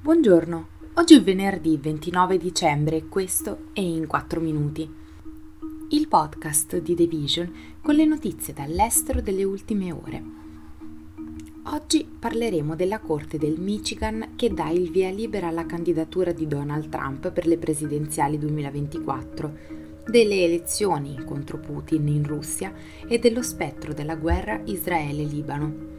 Buongiorno, oggi è venerdì 29 dicembre e questo è In 4 Minuti, il podcast di The Vision con le notizie dall'estero delle ultime ore. Oggi parleremo della Corte del Michigan che dà il via libera alla candidatura di Donald Trump per le presidenziali 2024, delle elezioni contro Putin in Russia e dello spettro della guerra Israele-Libano.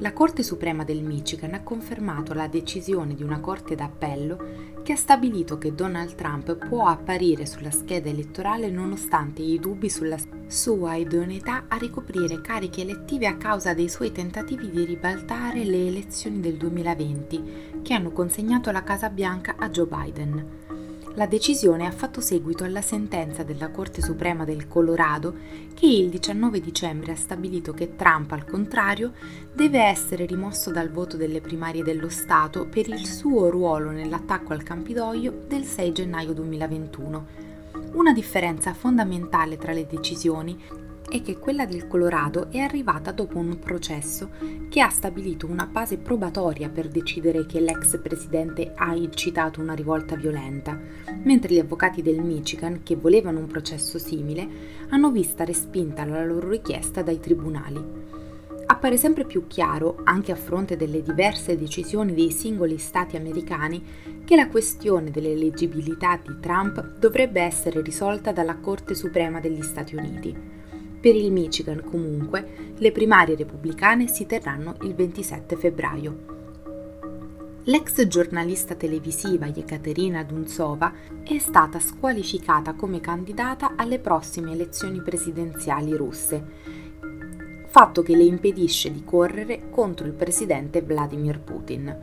La Corte Suprema del Michigan ha confermato la decisione di una Corte d'Appello che ha stabilito che Donald Trump può apparire sulla scheda elettorale nonostante i dubbi sulla sua idoneità a ricoprire cariche elettive a causa dei suoi tentativi di ribaltare le elezioni del 2020 che hanno consegnato la Casa Bianca a Joe Biden. La decisione ha fatto seguito alla sentenza della Corte Suprema del Colorado che il 19 dicembre ha stabilito che Trump, al contrario, deve essere rimosso dal voto delle primarie dello Stato per il suo ruolo nell'attacco al Campidoglio del 6 gennaio 2021. Una differenza fondamentale tra le decisioni è che quella del Colorado è arrivata dopo un processo che ha stabilito una base probatoria per decidere che l'ex presidente ha incitato una rivolta violenta, mentre gli avvocati del Michigan, che volevano un processo simile, hanno vista respinta la loro richiesta dai tribunali. Appare sempre più chiaro, anche a fronte delle diverse decisioni dei singoli stati americani, che la questione dell'eleggibilità di Trump dovrebbe essere risolta dalla Corte Suprema degli Stati Uniti. Per il Michigan, comunque, le primarie repubblicane si terranno il 27 febbraio. L'ex giornalista televisiva Yekaterina Dunzova è stata squalificata come candidata alle prossime elezioni presidenziali russe, fatto che le impedisce di correre contro il presidente Vladimir Putin.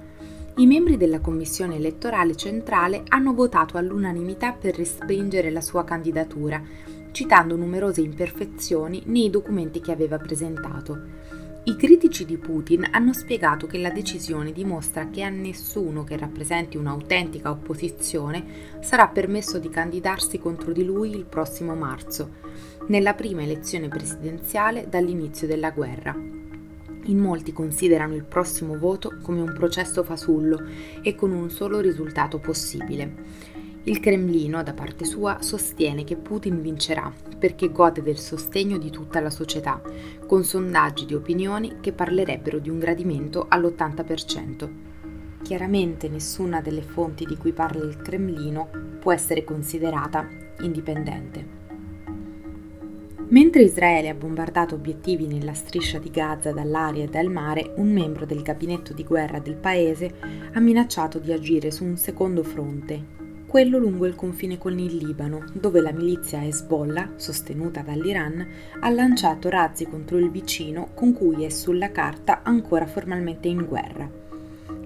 I membri della Commissione elettorale centrale hanno votato all'unanimità per respingere la sua candidatura citando numerose imperfezioni nei documenti che aveva presentato. I critici di Putin hanno spiegato che la decisione dimostra che a nessuno che rappresenti un'autentica opposizione sarà permesso di candidarsi contro di lui il prossimo marzo, nella prima elezione presidenziale dall'inizio della guerra. In molti considerano il prossimo voto come un processo fasullo e con un solo risultato possibile. Il Cremlino, da parte sua, sostiene che Putin vincerà perché gode del sostegno di tutta la società, con sondaggi di opinioni che parlerebbero di un gradimento all'80%. Chiaramente nessuna delle fonti di cui parla il Cremlino può essere considerata indipendente. Mentre Israele ha bombardato obiettivi nella striscia di Gaza dall'aria e dal mare, un membro del gabinetto di guerra del paese ha minacciato di agire su un secondo fronte, quello lungo il confine con il Libano, dove la milizia Hezbollah, sostenuta dall'Iran, ha lanciato razzi contro il vicino con cui è sulla carta ancora formalmente in guerra.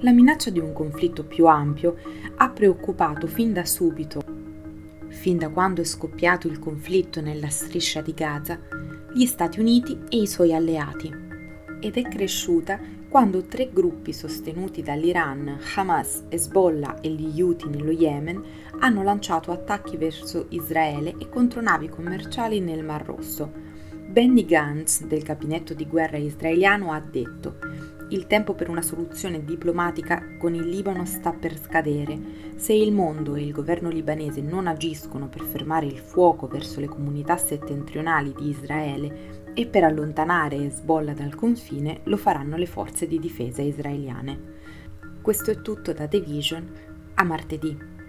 La minaccia di un conflitto più ampio ha preoccupato fin da subito, fin da quando è scoppiato il conflitto nella striscia di Gaza, gli Stati Uniti e i suoi alleati, ed è cresciuta quando tre gruppi sostenuti dall'Iran, Hamas, Hezbollah e gli Houthi nello Yemen hanno lanciato attacchi verso Israele e contro navi commerciali nel Mar Rosso. Benny Gantz, del gabinetto di guerra israeliano, ha detto il tempo per una soluzione diplomatica con il Libano sta per scadere. Se il mondo e il governo libanese non agiscono per fermare il fuoco verso le comunità settentrionali di Israele e per allontanare Hezbollah dal confine lo faranno le forze di difesa israeliane. Questo è tutto da The Vision, a martedì.